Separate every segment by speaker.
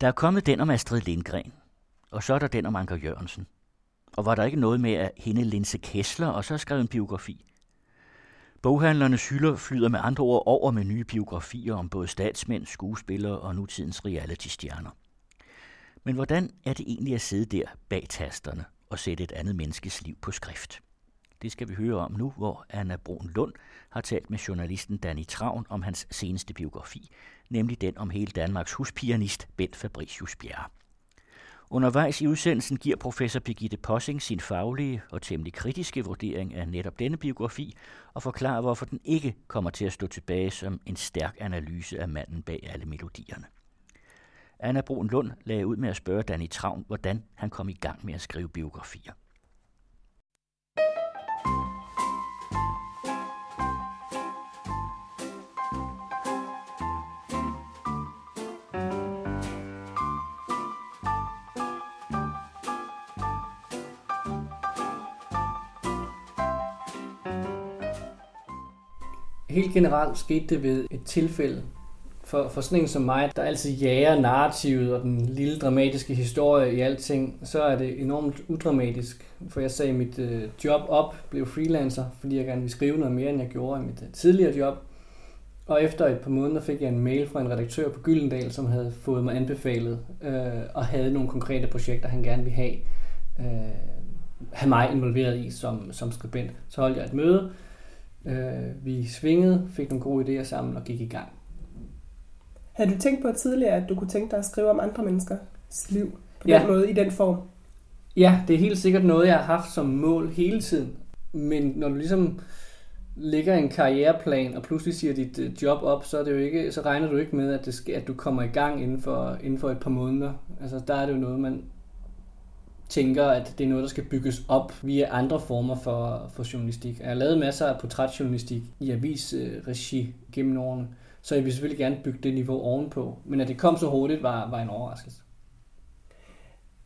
Speaker 1: Der er kommet den om Astrid Lindgren, og så er der den om Anker Jørgensen. Og var der ikke noget med, at hende Linse Kessler og så skrev en biografi? Boghandlernes hylder flyder med andre ord over med nye biografier om både statsmænd, skuespillere og nutidens reality-stjerner. Men hvordan er det egentlig at sidde der bag tasterne og sætte et andet menneskes liv på skrift? Det skal vi høre om nu, hvor Anna Brun Lund har talt med journalisten Danny Travn om hans seneste biografi, nemlig den om hele Danmarks huspianist Bent Fabricius Bjerre. Undervejs i udsendelsen giver professor Birgitte Possing sin faglige og temmelig kritiske vurdering af netop denne biografi og forklarer, hvorfor den ikke kommer til at stå tilbage som en stærk analyse af manden bag alle melodierne. Anna Brun Lund lagde ud med at spørge Danny Travn, hvordan han kom i gang med at skrive biografier.
Speaker 2: Helt generelt skete det ved et tilfælde. For, for sådan en som mig, der altid jager narrativet og den lille dramatiske historie i alting, så er det enormt udramatisk. For jeg sagde mit øh, job op, blev freelancer, fordi jeg gerne ville skrive noget mere, end jeg gjorde i mit øh, tidligere job. Og efter et par måneder fik jeg en mail fra en redaktør på Gyldendal, som havde fået mig anbefalet øh, og havde nogle konkrete projekter, han gerne ville have, øh, have mig involveret i som, som skribent. Så holdt jeg et møde, Øh, vi svingede, fik nogle gode idéer sammen og gik i gang.
Speaker 3: Havde du tænkt på tidligere, at du kunne tænke dig at skrive om andre menneskers liv på ja. den måde, i den form?
Speaker 2: Ja, det er helt sikkert noget, jeg har haft som mål hele tiden. Men når du ligesom ligger en karriereplan, og pludselig siger dit øh, job op, så, er det jo ikke, så regner du ikke med, at, det skal, at du kommer i gang inden for, inden for et par måneder. Altså, der er det jo noget, man tænker, at det er noget, der skal bygges op via andre former for, for journalistik. Jeg har lavet masser af portrætjournalistik i avisregi gennem årene, så jeg vil selvfølgelig gerne bygge det niveau ovenpå. Men at det kom så hurtigt, var, var en overraskelse.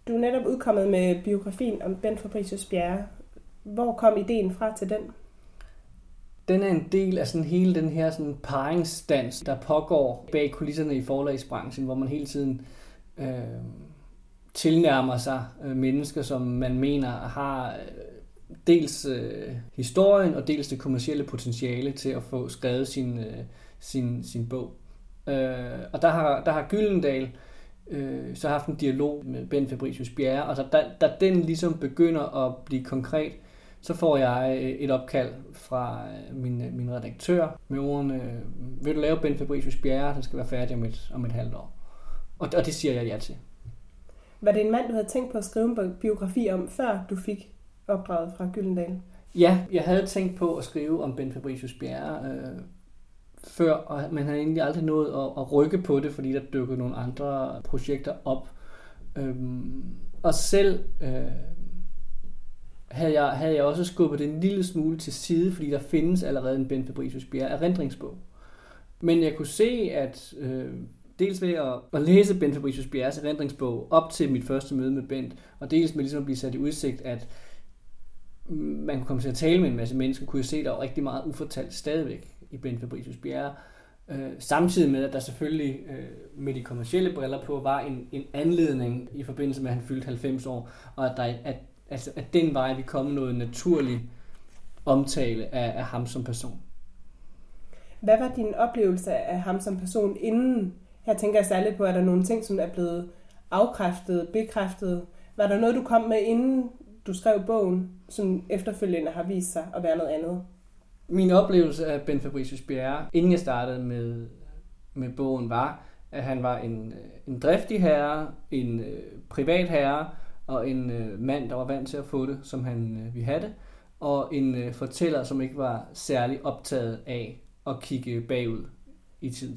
Speaker 3: Du er netop udkommet med biografien om Bent Fabricius Bjerre. Hvor kom ideen fra til den?
Speaker 2: Den er en del af sådan hele den her sådan paringsdans, der pågår bag kulisserne i forlagsbranchen, hvor man hele tiden øh, tilnærmer sig øh, mennesker, som man mener har øh, dels øh, historien og dels det kommercielle potentiale til at få skrevet sin, øh, sin, sin bog. Øh, og der har, der har Gyldendal øh, så haft en dialog med Ben Fabricius Bjerre, og da, da den ligesom begynder at blive konkret, så får jeg øh, et opkald fra øh, min, øh, min redaktør med ordene, vil du lave Ben Fabricius Bjerre, den skal være færdig om et, om et halvt år. Og, og det siger jeg ja til.
Speaker 3: Var det en mand, du havde tænkt på at skrive en biografi om, før du fik opdraget fra Gyldendal?
Speaker 2: Ja, jeg havde tænkt på at skrive om Ben Fabricius Bjerre øh, før, og man havde egentlig aldrig nået at, at rykke på det, fordi der dukkede nogle andre projekter op. Øhm, og selv øh, havde, jeg, havde jeg også skubbet det en lille smule til side, fordi der findes allerede en Ben Fabricius Bjerre erindringsbog. Men jeg kunne se, at øh, dels ved at, at læse Bent Fabricius Bjerres erindringsbog op til mit første møde med Bent, og dels med ligesom at blive sat i udsigt, at man kunne komme til at tale med en masse mennesker, kunne jeg se, at der var rigtig meget ufortalt stadigvæk i Bent Fabricius Bjerre. Øh, samtidig med, at der selvfølgelig øh, med de kommercielle briller på var en, en anledning i forbindelse med, at han fyldte 90 år, og at, der, at, altså, at den vej vi komme noget naturlig omtale af, af ham som person.
Speaker 3: Hvad var din oplevelse af ham som person, inden her tænker jeg særligt på, at der er nogle ting, som er blevet afkræftet, bekræftet. Var der noget, du kom med, inden du skrev bogen, som efterfølgende har vist sig at være noget andet?
Speaker 2: Min oplevelse af Ben Fabricius Bjerre, inden jeg startede med, med bogen, var, at han var en, en driftig herre, en øh, privat herre, og en øh, mand, der var vant til at få det, som han øh, ville have det, og en øh, fortæller, som ikke var særlig optaget af at kigge bagud i tid.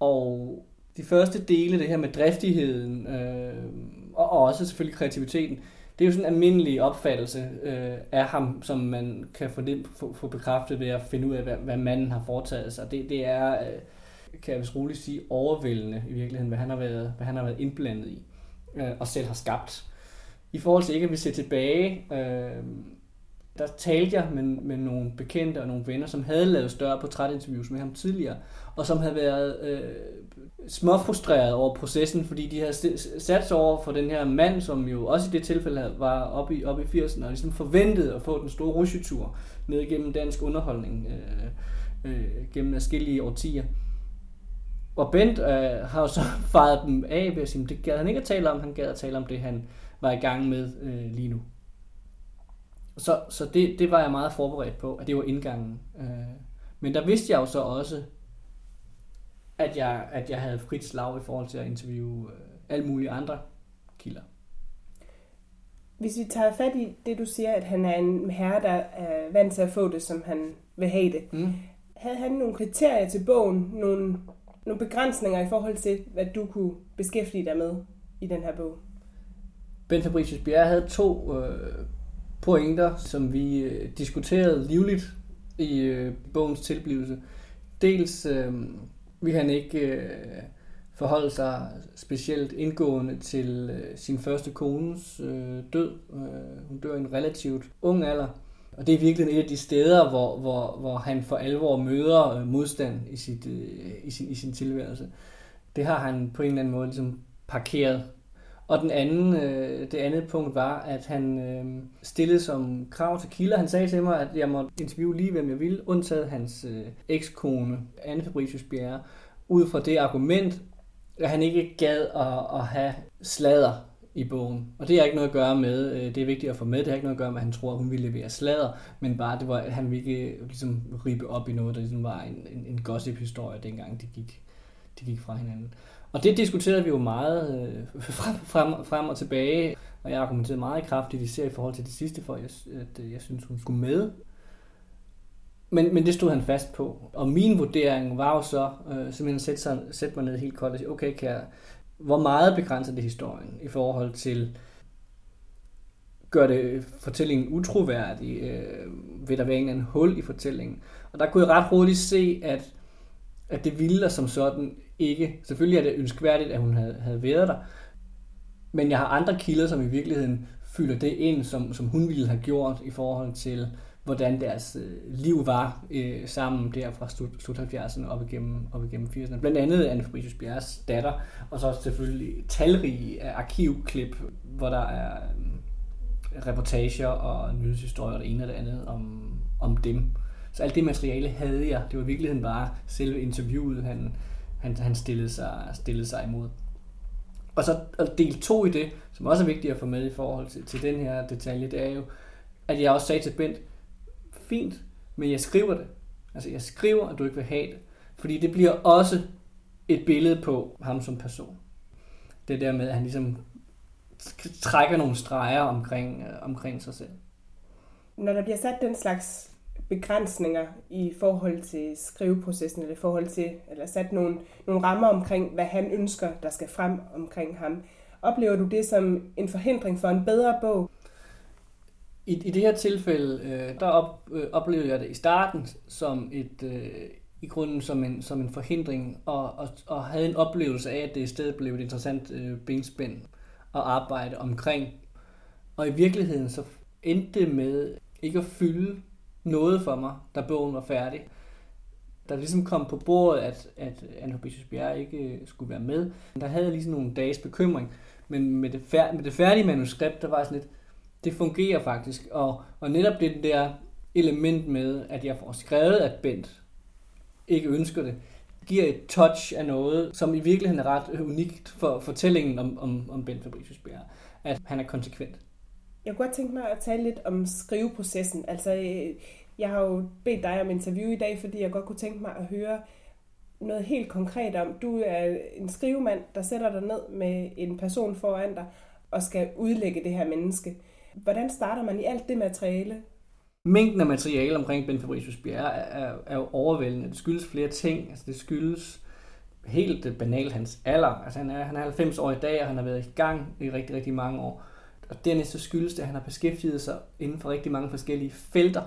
Speaker 2: Og de første dele, det her med driftigheden, øh, og også selvfølgelig kreativiteten, det er jo sådan en almindelig opfattelse øh, af ham, som man kan få, det, få, få bekræftet ved at finde ud af, hvad, hvad manden har foretaget sig. Det, det er, øh, kan jeg vist roligt sige, overvældende i virkeligheden, hvad han har været, hvad han har været indblandet i øh, og selv har skabt. I forhold til ikke at vi ser tilbage, øh, der talte jeg med, med nogle bekendte og nogle venner, som havde lavet større portrætinterviews med ham tidligere, og som havde været øh, småfrustreret over processen, fordi de havde sat sig over for den her mand, som jo også i det tilfælde var oppe i, oppe i 80'erne, og ligesom forventede at få den store rusjetur ned gennem dansk underholdning øh, øh, gennem forskellige årtier. Og Bent øh, har jo så faret dem af ved at sige, det gad han ikke at tale om, han gad at tale om det, han var i gang med øh, lige nu. Så, så det, det var jeg meget forberedt på, at det var indgangen. Øh, men der vidste jeg jo så også, at jeg, at jeg havde frit slag i forhold til at interviewe øh, alle mulige andre kilder.
Speaker 3: Hvis vi tager fat i det, du siger, at han er en herre, der er vant til at få det, som han vil have det. Mm. Havde han nogle kriterier til bogen, nogle, nogle begrænsninger i forhold til, hvad du kunne beskæftige dig med i den her bog?
Speaker 2: Ben Fabricius Bjerre havde to øh, pointer, som vi øh, diskuterede livligt i øh, bogens tilblivelse. Dels øh, vil han ikke øh, forholde sig specielt indgående til øh, sin første kones øh, død. Øh, hun dør i en relativt ung alder. Og det er virkelig et af de steder, hvor, hvor, hvor han for alvor møder øh, modstand i, sit, øh, i, sin, i sin tilværelse. Det har han på en eller anden måde ligesom parkeret og den anden, øh, det andet punkt var, at han øh, stillede som krav til kilder. Han sagde til mig, at jeg måtte interviewe lige, hvem jeg ville, undtaget hans øh, ekskone, Anne Fabricius Bjerre, ud fra det argument, at han ikke gad at, at have slader i bogen. Og det har ikke noget at gøre med, øh, det er vigtigt at få med, det har ikke noget at gøre med, at han tror, at hun ville levere slader, men bare, det var, at han ville ikke øh, ligesom, ribe op i noget, der ligesom var en, en, en gossip-historie, dengang de gik, de gik fra hinanden. Og det diskuterede vi jo meget øh, frem, frem, frem og tilbage, og jeg argumenterede meget kraftigt, især i forhold til det sidste, for jeg, at øh, jeg synes, hun skulle med. Men, men det stod han fast på. Og min vurdering var jo så øh, simpelthen at sætte, sig, sætte mig ned helt koldt og sige, okay, kan jeg, hvor meget begrænser det historien i forhold til gør det øh, fortællingen utroværdig? Øh, vil der være en eller anden hul i fortællingen? Og der kunne jeg ret hurtigt se, at, at det ville der som sådan ikke. Selvfølgelig er det ønskværdigt, at hun havde, havde været der, men jeg har andre kilder, som i virkeligheden fylder det ind, som, som hun ville have gjort i forhold til, hvordan deres øh, liv var øh, sammen der fra slut, slut 70'erne op igennem, op igennem 80'erne. Blandt andet Anne Fabricius Bjerres datter, og så selvfølgelig talrige arkivklip, hvor der er øh, reportager og nyhedshistorier og det ene og det andet om, om dem. Så alt det materiale havde jeg. Det var i virkeligheden bare selve interviewet, han, han, han stillede, sig, stillede sig imod. Og så og del to i det, som også er vigtigt at få med i forhold til, til den her detalje, det er jo, at jeg også sagde til Bent, fint, men jeg skriver det. Altså jeg skriver, at du ikke vil have det. Fordi det bliver også et billede på ham som person. Det der med, at han ligesom trækker nogle streger omkring, øh, omkring sig selv.
Speaker 3: Når der bliver sat den slags begrænsninger i forhold til skriveprocessen, eller i forhold til, eller sat nogle, nogle rammer omkring, hvad han ønsker, der skal frem omkring ham. Oplever du det som en forhindring for en bedre bog?
Speaker 2: I, i det her tilfælde, øh, der op, øh, oplevede jeg det i starten som et, øh, i grunden som en, som en forhindring, og, og, og havde en oplevelse af, at det i stedet blev et interessant øh, benspænd at arbejde omkring. Og i virkeligheden så endte det med ikke at fylde noget for mig, da bogen var færdig. Der ligesom kom på bordet, at, at Anne Fabricius Bjerre ikke øh, skulle være med. Der havde jeg ligesom nogle dages bekymring, men med det, fær- med det færdige manuskript, der var sådan lidt, det fungerer faktisk. Og, og netop det der element med, at jeg får skrevet, at Bent ikke ønsker det, giver et touch af noget, som i virkeligheden er ret unikt for fortællingen om, om, om Bent Fabricius Bjerre. At han er konsekvent.
Speaker 3: Jeg kunne godt tænke mig at tale lidt om skriveprocessen. Altså, øh, jeg har jo bedt dig om interview i dag, fordi jeg godt kunne tænke mig at høre noget helt konkret om. Du er en skrivemand, der sætter dig ned med en person foran dig og skal udlægge det her menneske. Hvordan starter man i alt det materiale?
Speaker 2: Mængden af materiale omkring Ben Fabricius Bjerre er, er, er jo overvældende. Det skyldes flere ting. Altså, det skyldes helt banalt hans alder. Altså, han, er, han er 90 år i dag, og han har været i gang i rigtig, rigtig mange år. Og dernæst så skyldes det, at han har beskæftiget sig inden for rigtig mange forskellige felter,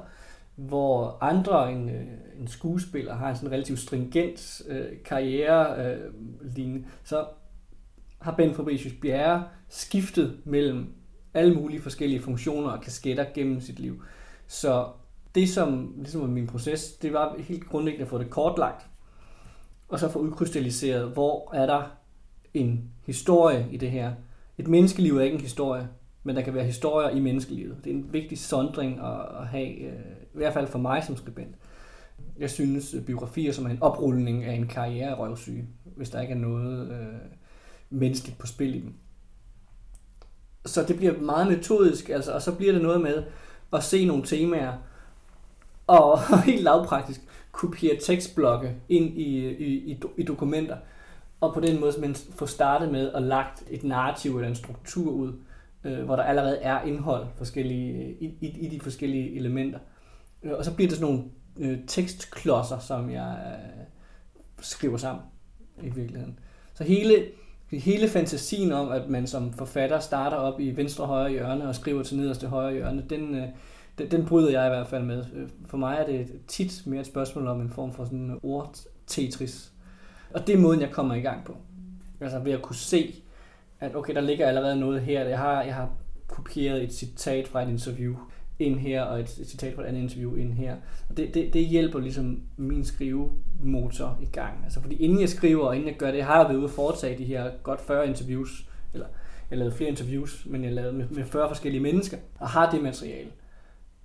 Speaker 2: hvor andre end, øh, en skuespiller har en sådan relativt stringent øh, karriere øh, lignende, så har Ben Fabricius Bjerre skiftet mellem alle mulige forskellige funktioner og kasketter gennem sit liv. Så det, som ligesom var min proces, det var helt grundlæggende at få det kortlagt. og så få udkrystalliseret, hvor er der en historie i det her. Et menneskeliv er ikke en historie, men der kan være historier i menneskelivet. Det er en vigtig sondring at, at have, øh, i hvert fald for mig som skribent. Jeg synes, øh, biografier som er en oprulning af en karriere er røvsyge, hvis der ikke er noget øh, menneskeligt på spil i dem. Så det bliver meget metodisk, altså, og så bliver det noget med at se nogle temaer, og helt lavpraktisk kopiere tekstblokke ind i, i, i, i dokumenter, og på den måde simpelthen få startet med at lagt et narrativ eller en struktur ud, øh, hvor der allerede er indhold forskellige, i, i, i de forskellige elementer. Øh, og så bliver det sådan nogle øh, tekstklodser, som jeg øh, skriver sammen i virkeligheden. Så hele, hele fantasien om, at man som forfatter starter op i venstre højre hjørne og skriver til nederste højre hjørne, den, øh, den, den bryder jeg i hvert fald med. Øh, for mig er det tit mere et spørgsmål om en form for sådan ord-tetris. Og det er måden, jeg kommer i gang på. Altså ved at kunne se, at okay, der ligger allerede noget her. Jeg har, jeg har kopieret et citat fra et interview ind her, og et, et citat fra et andet interview ind her. Og det, det, det hjælper ligesom min skrivemotor i gang. Altså fordi inden jeg skriver, og inden jeg gør det, har jeg været ude og foretage de her godt 40 interviews, eller jeg lavede flere interviews, men jeg lavede med, med 40 forskellige mennesker, og har det materiale.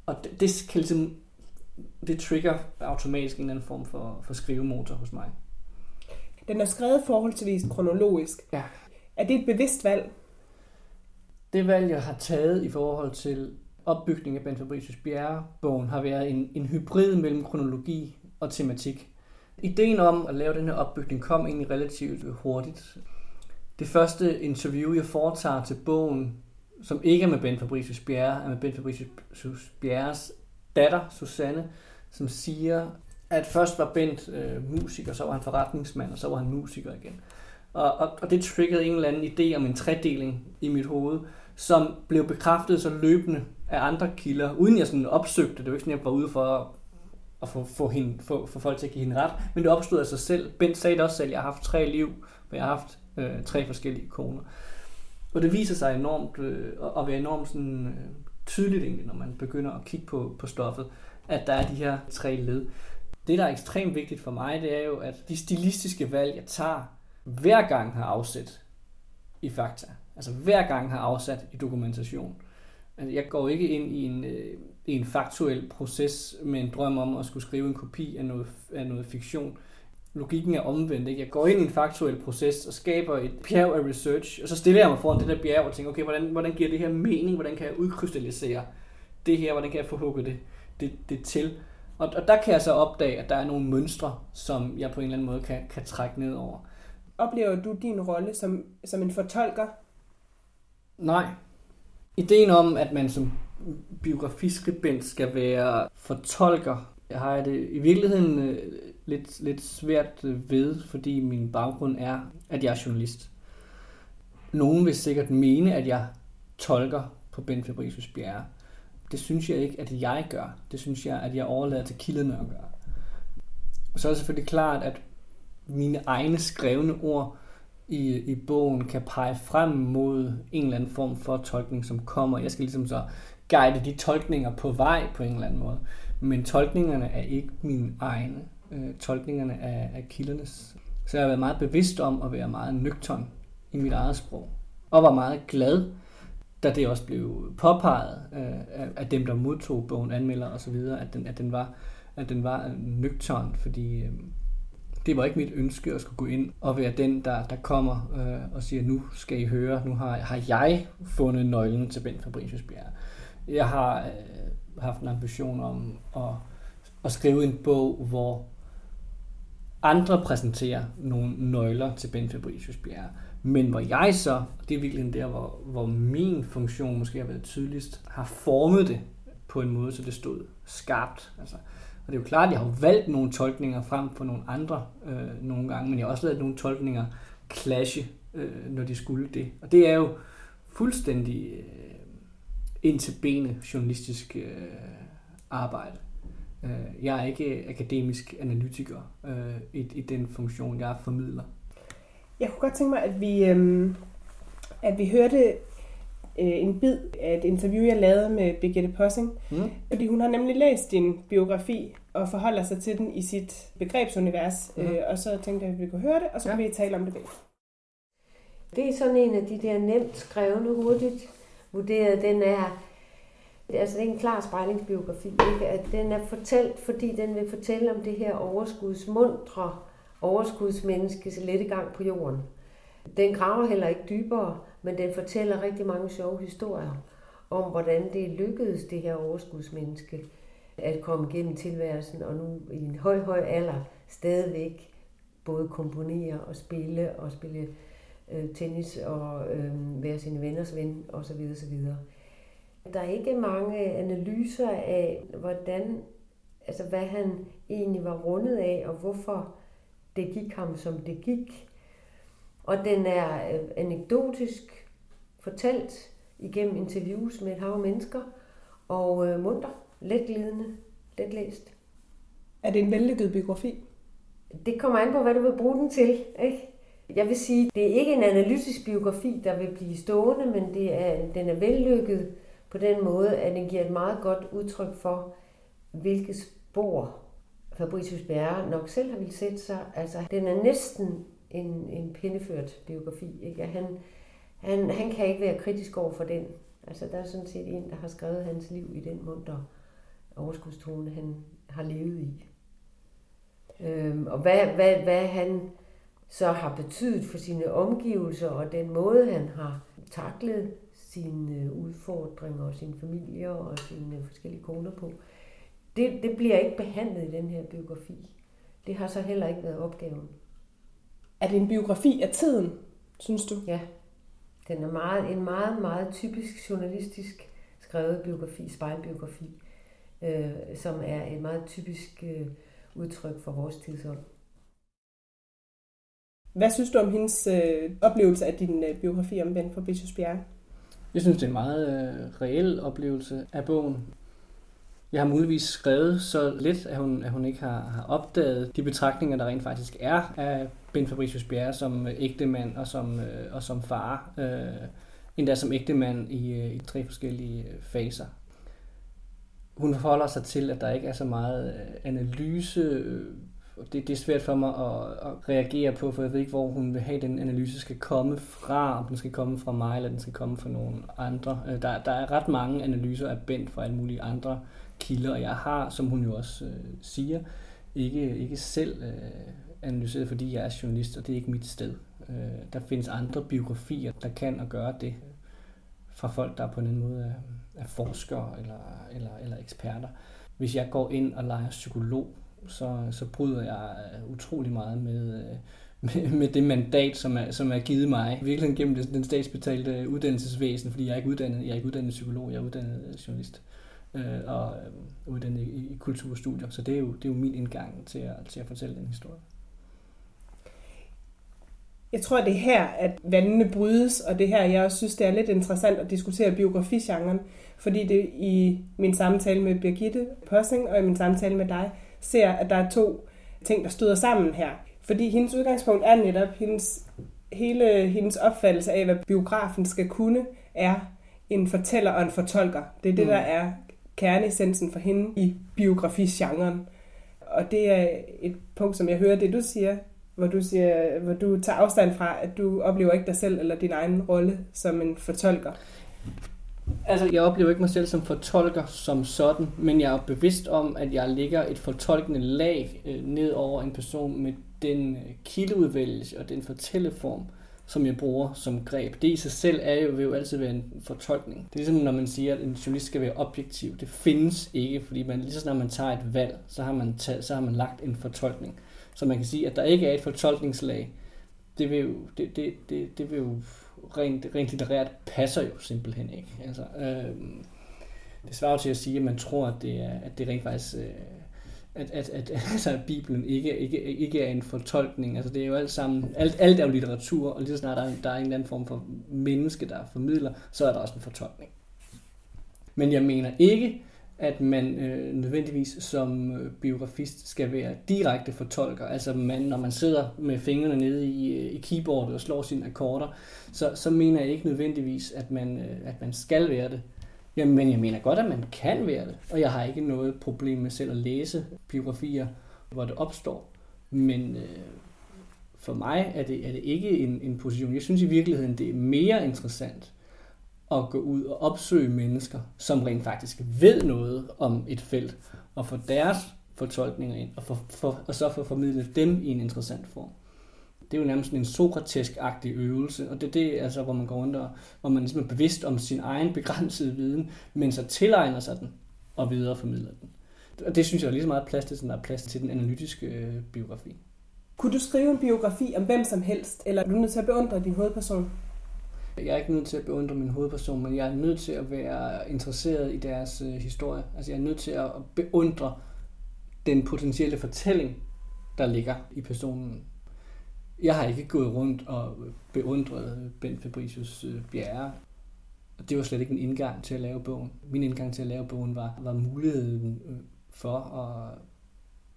Speaker 2: Og det, det kan ligesom, det trigger automatisk en eller anden form for, for skrivemotor hos mig.
Speaker 3: Den er skrevet forholdsvis kronologisk.
Speaker 2: Ja.
Speaker 3: Er det et bevidst valg?
Speaker 2: Det valg, jeg har taget i forhold til opbygning af Ben Fabricius Bjerre-bogen, har været en, en hybrid mellem kronologi og tematik. Ideen om at lave den her opbygning kom egentlig relativt hurtigt. Det første interview, jeg foretager til bogen, som ikke er med Ben Fabricius Bjerre, er med Ben Fabricius Bjerres datter, Susanne, som siger, at først var Bent øh, musiker, så var han forretningsmand, og så var han musiker igen. Og, og, og det triggede en eller anden idé om en tredeling i mit hoved, som blev bekræftet så løbende af andre kilder, uden jeg sådan opsøgte det. Det var ikke sådan, jeg var ude for at, at få, få, hende, få, få folk til at give hende ret, men det opstod af sig selv. Bent sagde det også selv, jeg har haft tre liv, men jeg har haft øh, tre forskellige koner. Og det viser sig enormt, øh, at være enormt sådan, øh, tydeligt egentlig, når man begynder at kigge på, på stoffet, at der er de her tre led. Det, der er ekstremt vigtigt for mig, det er jo, at de stilistiske valg, jeg tager, hver gang har afsæt i fakta. Altså hver gang har afsat i dokumentation. Altså, jeg går ikke ind i en, øh, i en faktuel proces med en drøm om at skulle skrive en kopi af noget, af noget fiktion. Logikken er omvendt. Ikke? Jeg går ind i en faktuel proces og skaber et bjerg af research, og så stiller jeg mig foran det der bjerg og tænker, okay, hvordan, hvordan giver det her mening? Hvordan kan jeg udkrystallisere det her? Hvordan kan jeg få hugget det, det, det til? Og, og der kan jeg så opdage, at der er nogle mønstre, som jeg på en eller anden måde kan, kan trække ned over.
Speaker 3: Oplever du din rolle som, som en fortolker?
Speaker 2: Nej. Ideen om, at man som biografiskribent skal være fortolker, jeg har det i virkeligheden øh, lidt, lidt svært øh, ved, fordi min baggrund er, at jeg er journalist. Nogen vil sikkert mene, at jeg tolker på Ben Fabricius Bjerre. Det synes jeg ikke, at jeg gør. Det synes jeg, at jeg overlader til kilderne at gøre. Så er det selvfølgelig klart, at mine egne skrevne ord i, i bogen kan pege frem mod en eller anden form for tolkning, som kommer. Jeg skal ligesom så guide de tolkninger på vej på en eller anden måde. Men tolkningerne er ikke mine egne. Øh, tolkningerne er, er kildernes. Så jeg har været meget bevidst om at være meget nøgtern i mit eget sprog. Og var meget glad da det også blev påpeget øh, af dem, der modtog bogen, anmelder og så videre, at den, at den var, at den var øh, nøgtern, fordi øh, det var ikke mit ønske at skulle gå ind og være den, der, der kommer øh, og siger, nu skal I høre, nu har, har jeg fundet nøglen til Ben Fabricius Bjerre. Jeg har øh, haft en ambition om at, at skrive en bog, hvor andre præsenterer nogle nøgler til Ben Fabricius Bjerre. Men hvor jeg så, det er virkelig der, hvor, hvor min funktion måske har været tydeligst, har formet det på en måde, så det stod skarpt. Altså, og det er jo klart, at jeg har valgt nogle tolkninger frem for nogle andre øh, nogle gange, men jeg har også lavet nogle tolkninger clashe, øh, når de skulle det. Og det er jo fuldstændig øh, ind til benet journalistisk øh, arbejde. Øh, jeg er ikke akademisk analytiker øh, i, i den funktion, jeg formidler.
Speaker 3: Jeg kunne godt tænke mig, at vi, øhm, at vi hørte øh, en bid af et interview, jeg lavede med Birgitte Possing. Mm. Fordi hun har nemlig læst din biografi, og forholder sig til den i sit begrebsunivers. Mm. Øh, og så tænkte jeg, at vi kunne høre det, og så ja. kan vi tale om det bagefter.
Speaker 4: Det er sådan en af de der nemt skrevne, hurtigt vurderet. Den er, altså det er en klar spejlingsbiografi, ikke? At den er fortalt, fordi den vil fortælle om det her overskudsmundre overskudsmenneskes lette gang på jorden. Den graver heller ikke dybere, men den fortæller rigtig mange sjove historier om, hvordan det lykkedes det her overskudsmenneske at komme gennem tilværelsen, og nu i en høj, høj alder stadigvæk både komponere og spille og spille øh, tennis og øh, være sine venners ven osv. osv. Der er ikke mange analyser af, hvordan, altså hvad han egentlig var rundet af, og hvorfor det gik ham, som det gik. Og den er øh, anekdotisk fortalt igennem interviews med et hav mennesker, og øh, munter, letglidende, letlæst.
Speaker 3: Er det en vellykket biografi?
Speaker 4: Det kommer an på, hvad du vil bruge den til. Ikke? Jeg vil sige, det er ikke en analytisk biografi, der vil blive stående, men det er, den er vellykket på den måde, at den giver et meget godt udtryk for, hvilke spor Fabricius Bjerre nok selv har ville sætte sig. Altså, den er næsten en, en pindeført biografi. Ikke? Han, han, han kan ikke være kritisk over for den. Altså, der er sådan set en, der har skrevet hans liv i den munter overskudstone, han har levet i. Øhm, og hvad, hvad, hvad han så har betydet for sine omgivelser og den måde, han har taklet sine udfordringer og sine familier og sine forskellige koner på, det, det bliver ikke behandlet i den her biografi. Det har så heller ikke været opgaven.
Speaker 3: Er det en biografi af tiden, synes du?
Speaker 4: Ja. Den er meget, en meget, meget typisk journalistisk skrevet biografi, spejlbiografi, øh, som er et meget typisk øh, udtryk for vores tidsånd.
Speaker 3: Hvad synes du om hendes øh, oplevelse af din øh, biografi om Ben Fabricius Bjerre?
Speaker 2: Jeg synes, det er en meget øh, reel oplevelse af bogen. Jeg har muligvis skrevet så lidt, at hun, at hun ikke har, har opdaget de betragtninger, der rent faktisk er af Ben Fabricius Bjerre som øh, ægtemand og som, øh, og som far. Øh, endda som ægtemand i, øh, i tre forskellige øh, faser. Hun forholder sig til, at der ikke er så meget øh, analyse. Øh, det, det er svært for mig at, at reagere på, for jeg ved ikke, hvor hun vil have, den analyse skal komme fra. Om den skal komme fra mig, eller den skal komme fra nogen andre. Øh, der, der er ret mange analyser af Bent fra alle mulige andre kilder, og jeg har, som hun jo også øh, siger, ikke, ikke selv øh, analyseret, fordi jeg er journalist, og det er ikke mit sted. Øh, der findes andre biografier, der kan og gøre det fra folk, der på en anden måde er, af forskere eller, eller, eller eksperter. Hvis jeg går ind og leger psykolog, så, så bryder jeg øh, utrolig meget med, øh, med, med det mandat, som er, som er givet mig. Virkelig gennem den statsbetalte uddannelsesvæsen, fordi jeg er ikke uddannet, jeg er ikke uddannet psykolog, jeg er uddannet journalist øh, og øh, uddannet i, i kulturstudier. Så det er, jo, det er jo min indgang til at, til at fortælle den historie.
Speaker 3: Jeg tror, det er her, at vandene brydes, og det her, jeg også synes, det er lidt interessant at diskutere biografigenren, fordi det i min samtale med Birgitte Possing og i min samtale med dig, ser, at der er to ting, der støder sammen her. Fordi hendes udgangspunkt er netop hendes, hele hendes opfattelse af, hvad biografen skal kunne, er en fortæller og en fortolker. Det er det, mm. der er kerneessensen for hende i biografigenren. Og det er et punkt, som jeg hører det, du siger, hvor du, siger, hvor du tager afstand fra, at du oplever ikke dig selv eller din egen rolle som en fortolker.
Speaker 2: Altså, jeg oplever ikke mig selv som fortolker som sådan, men jeg er bevidst om, at jeg lægger et fortolkende lag øh, ned over en person med den øh, kildeudvælgelse og den fortælleform, som jeg bruger som greb. Det i sig selv er jo, vil jo altid være en fortolkning. Det er ligesom, når man siger, at en journalist skal være objektiv. Det findes ikke, fordi man, lige så snart man tager et valg, så har man, taget, så har man lagt en fortolkning. Så man kan sige, at der ikke er et fortolkningslag. Det vil jo, det, det, det, det vil jo rent, rent litterært passer jo simpelthen ikke. Altså, øh, det svarer til at sige, at man tror, at det, er, at det rent faktisk øh, at, at, at, altså, at Bibelen ikke, ikke, ikke er en fortolkning. Altså, det er jo alt sammen, alt, alt er jo litteratur, og lige så snart der, der er en eller anden form for menneske, der formidler, så er der også en fortolkning. Men jeg mener ikke, at man øh, nødvendigvis som øh, biografist skal være direkte fortolker. Altså man, når man sidder med fingrene nede i, øh, i keyboardet og slår sine akkorder, så, så mener jeg ikke nødvendigvis, at man, øh, at man skal være det. Jamen, men jeg mener godt, at man kan være det. Og jeg har ikke noget problem med selv at læse biografier, hvor det opstår. Men øh, for mig er det, er det ikke en, en position. Jeg synes i virkeligheden, det er mere interessant at gå ud og opsøge mennesker, som rent faktisk ved noget om et felt, og få deres fortolkninger ind, og, for, for, og så få formidlet dem i en interessant form. Det er jo nærmest en sokratesk-agtig øvelse, og det er det, altså, hvor man går rundt og, hvor man ligesom er bevidst om sin egen begrænsede viden, men så tilegner sig den og videreformidler den. Og det synes jeg er lige så meget plads til, som der er plads til den analytiske øh, biografi.
Speaker 3: Kunne du skrive en biografi om hvem som helst, eller er du nødt til at beundre din hovedperson?
Speaker 2: Jeg er ikke nødt til at beundre min hovedperson, men jeg er nødt til at være interesseret i deres øh, historie. Altså jeg er nødt til at beundre den potentielle fortælling, der ligger i personen. Jeg har ikke gået rundt og beundret Bent Fabricius øh, Bjerre. Det var slet ikke en indgang til at lave bogen. Min indgang til at lave bogen var, var muligheden øh, for at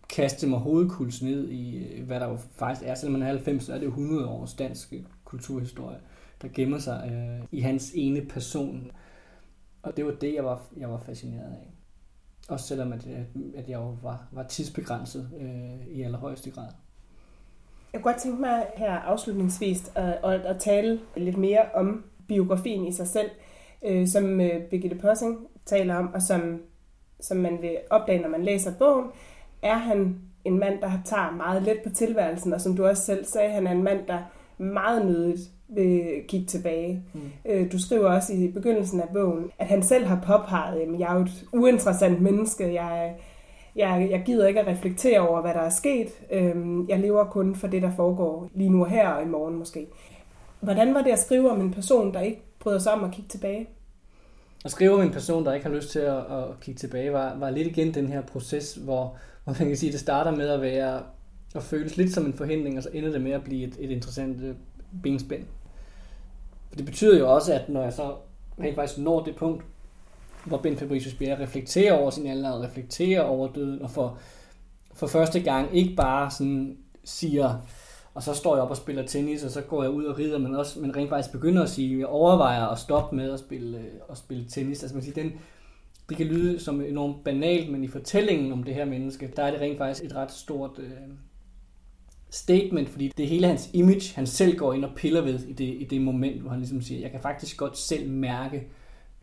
Speaker 2: kaste mig hovedkuls ned i, øh, hvad der jo faktisk er. Selvom man er 90, så er det 100 års dansk kulturhistorie, der gemmer sig øh, i hans ene person. Og det var det, jeg var, jeg var fascineret af. Også selvom at, øh, at jeg jo var, var tidsbegrænset øh, i allerhøjeste grad.
Speaker 3: Jeg kunne godt tænke mig her afslutningsvis at, at, at tale lidt mere om biografien i sig selv, øh, som øh, Birgitte Possing taler om, og som, som man vil opdage, når man læser bogen, er han en mand, der tager meget let på tilværelsen, og som du også selv sagde, han er en mand, der meget nødigt vil kigge tilbage. Mm. Øh, du skriver også i begyndelsen af bogen, at han selv har påpeget, at jeg er et uinteressant menneske, jeg, jeg, jeg gider ikke at reflektere over, hvad der er sket. Øhm, jeg lever kun for det, der foregår lige nu og her og i morgen måske. Hvordan var det at skrive om en person, der ikke bryder sig om at kigge tilbage?
Speaker 2: At skrive om en person, der ikke har lyst til at, at kigge tilbage, var, var lidt igen den her proces, hvor, hvor man kan sige, det starter med at være at føles lidt som en forhindring, og så ender det med at blive et, et interessant øh, benspænd. For det betyder jo også, at når jeg så rent faktisk når det punkt, hvor Ben Fabricius Bjerre reflekterer over sin alder, og reflekterer over døden, og for, for første gang ikke bare sådan siger, og så står jeg op og spiller tennis, og så går jeg ud og rider, men, også, men rent faktisk begynder at sige, at jeg overvejer at stoppe med at spille, øh, at spille tennis. Altså man siger, den, det kan lyde som enormt banalt, men i fortællingen om det her menneske, der er det rent faktisk et ret stort øh, statement, fordi det er hele hans image, han selv går ind og piller ved i det, i det moment, hvor han ligesom siger, jeg kan faktisk godt selv mærke,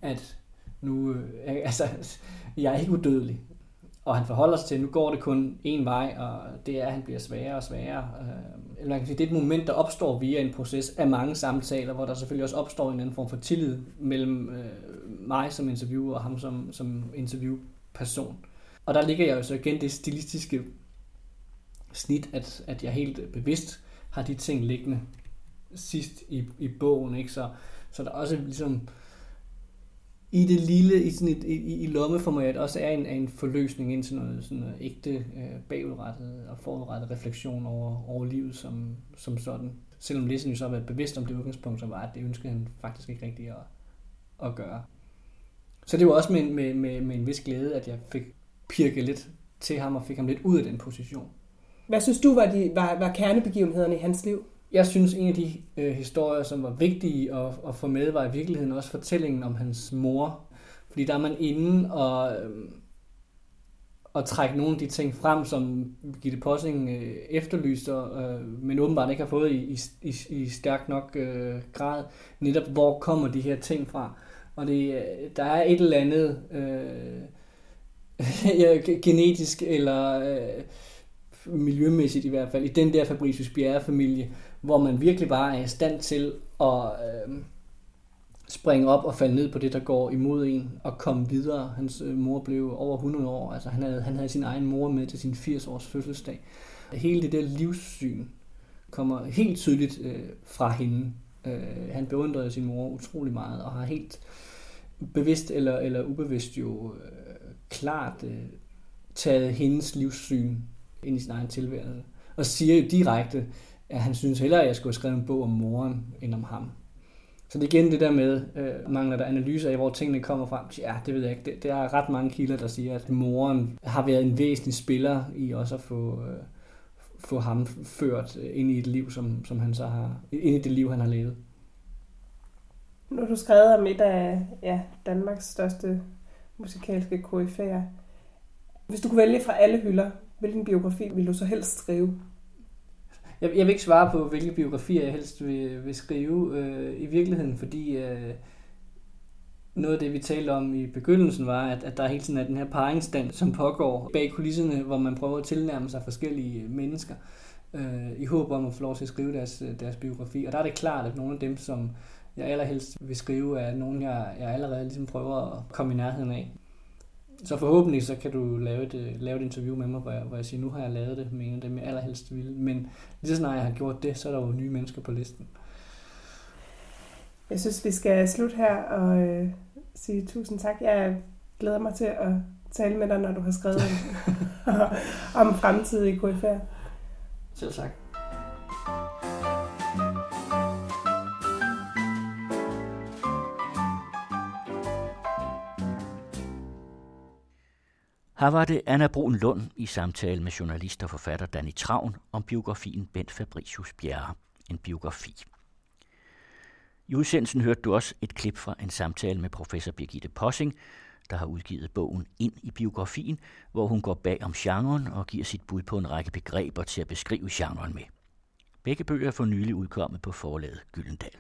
Speaker 2: at nu, øh, altså, jeg er ikke udødelig. Og han forholder sig til, at nu går det kun én vej, og det er, at han bliver sværere og sværere. Øh, eller man kan sige, det er et moment, der opstår via en proces af mange samtaler, hvor der selvfølgelig også opstår en anden form for tillid mellem øh, mig som interviewer og ham som, som interviewperson. Og der ligger jeg jo så igen det stilistiske snit, at, at jeg helt bevidst har de ting liggende sidst i, i bogen. Ikke? Så, så der også ligesom i det lille, i, sådan et, i, i lommeformat, også er en, en forløsning ind til noget, sådan noget ægte øh, bagudrettet og forudrettet refleksion over, over livet som, som sådan. Selvom Lissen jo så har været bevidst om det udgangspunkt, som var, at det ønskede han faktisk ikke rigtigt at, at gøre. Så det var også med, med, med, med en vis glæde, at jeg fik pirket lidt til ham og fik ham lidt ud af den position.
Speaker 3: Hvad synes du var, de, var, var kernebegivenhederne i hans liv?
Speaker 2: Jeg synes, en af de øh, historier, som var vigtige at, at få med, var i virkeligheden også fortællingen om hans mor. Fordi der er man inde og, øh, og trække nogle af de ting frem, som Gitte Possing øh, efterlyste, øh, men åbenbart ikke har fået i, i, i stærk nok øh, grad. Netop, hvor kommer de her ting fra? Og det, øh, der er et eller andet øh, genetisk eller... Øh, miljømæssigt i hvert fald, i den der Fabricius Bjerre-familie, hvor man virkelig bare er i stand til at øh, springe op og falde ned på det, der går imod en, og komme videre. Hans øh, mor blev over 100 år, altså han havde, han havde sin egen mor med til sin 80-års fødselsdag. Hele det der livssyn kommer helt tydeligt øh, fra hende. Øh, han beundrede sin mor utrolig meget, og har helt bevidst eller, eller ubevidst jo øh, klart øh, taget hendes livssyn ind i sin egen tilværelse. Og siger jo direkte, at han synes hellere, at jeg skulle have skrevet en bog om moren, end om ham. Så det er igen det der med, øh, mangler der analyser af, hvor tingene kommer frem. Ja, det ved jeg ikke. Det, der er ret mange kilder, der siger, at moren har været en væsentlig spiller i også at få, øh, få ham ført ind i et liv, som, som han så har, ind i det liv, han har levet.
Speaker 3: Nu har du skrevet om et af ja, Danmarks største musikalske koryfærer. Hvis du kunne vælge fra alle hylder, hvilken biografi vil du så helst skrive?
Speaker 2: Jeg, jeg vil ikke svare på, hvilke biografier jeg helst vil, vil skrive øh, i virkeligheden, fordi øh, noget af det, vi talte om i begyndelsen, var, at, at der hele tiden er den her paringsstand, som pågår bag kulisserne, hvor man prøver at tilnærme sig forskellige øh, mennesker, øh, i håb om at få lov til at skrive deres, øh, deres biografi. Og der er det klart, at nogle af dem, som jeg allerhelst vil skrive, er nogen, jeg, jeg allerede ligesom prøver at komme i nærheden af. Så forhåbentlig så kan du lave et, øh, lave et interview med mig, hvor jeg, hvor jeg siger, nu har jeg lavet det med en af dem, jeg allerhelst vil. Men lige så snart jeg har gjort det, så er der jo nye mennesker på listen.
Speaker 3: Jeg synes, vi skal slutte her og øh, sige tusind tak. Jeg glæder mig til at tale med dig, når du har skrevet om, om fremtidige KFR.
Speaker 2: Selv tak.
Speaker 1: Her var det Anna Brun Lund i samtale med journalist og forfatter Danny Travn om biografien Bent Fabricius Bjerre, en biografi. I udsendelsen hørte du også et klip fra en samtale med professor Birgitte Possing, der har udgivet bogen Ind i biografien, hvor hun går bag om genren og giver sit bud på en række begreber til at beskrive genren med. Begge bøger er for nylig udkommet på forlaget Gyldendal.